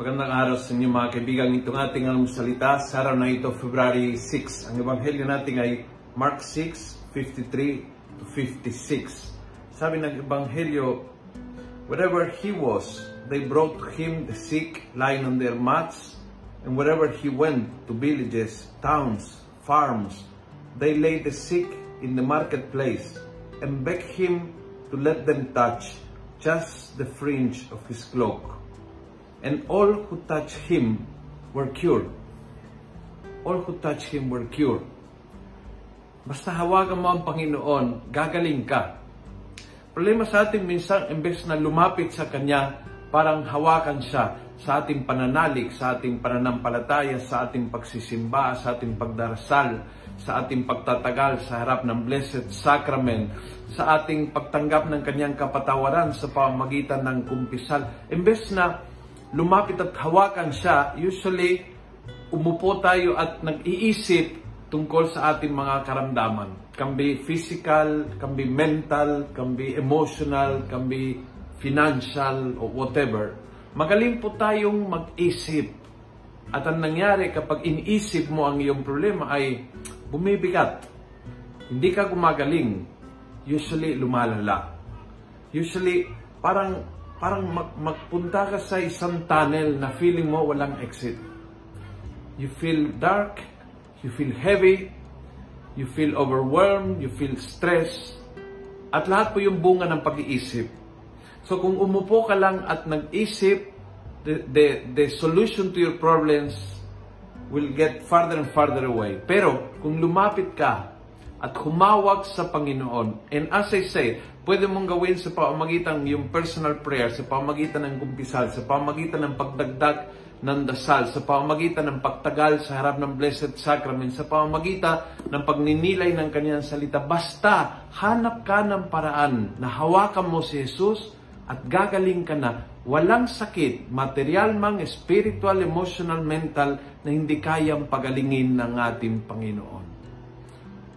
Magandang araw sa inyo mga kaibigan. Itong ating almusalita sa araw na ito, February 6. Ang ebanghelyo natin ay Mark 6, 53 to 56. Sabi ng ebanghelyo, Wherever he was, they brought to him the sick lying on their mats, and wherever he went to villages, towns, farms, they laid the sick in the marketplace and begged him to let them touch just the fringe of his cloak and all who touched him were cured. All who touched him were cured. Basta hawakan mo ang Panginoon, gagaling ka. Problema sa atin minsan, imbes na lumapit sa Kanya, parang hawakan siya sa ating pananalig, sa ating pananampalataya, sa ating pagsisimba, sa ating pagdarasal, sa ating pagtatagal sa harap ng Blessed Sacrament, sa ating pagtanggap ng Kanyang kapatawaran sa pamamagitan ng kumpisal. Imbes na lumapit at hawakan siya, usually umupo tayo at nag-iisip tungkol sa ating mga karamdaman. Can be physical, can be mental, can be emotional, can be financial, or whatever. Magaling po tayong mag-isip. At ang nangyari kapag iniisip mo ang iyong problema ay bumibigat. Hindi ka gumagaling. Usually lumalala. Usually parang parang mag, magpunta ka sa isang tunnel na feeling mo walang exit. You feel dark, you feel heavy, you feel overwhelmed, you feel stressed, at lahat po yung bunga ng pag-iisip. So kung umupo ka lang at nag-isip, the, the, the solution to your problems will get farther and farther away. Pero kung lumapit ka at humawak sa Panginoon, and as I say, pwede mong gawin sa pamamagitan yung personal prayer, sa pamamagitan ng kumpisal, sa pamamagitan ng pagdagdag ng dasal, sa pamamagitan ng pagtagal sa harap ng Blessed Sacrament, sa pamamagitan ng pagninilay ng kanyang salita. Basta, hanap ka ng paraan na hawakan mo si Jesus at gagaling ka na. Walang sakit, material mang, spiritual, emotional, mental, na hindi kayang pagalingin ng ating Panginoon.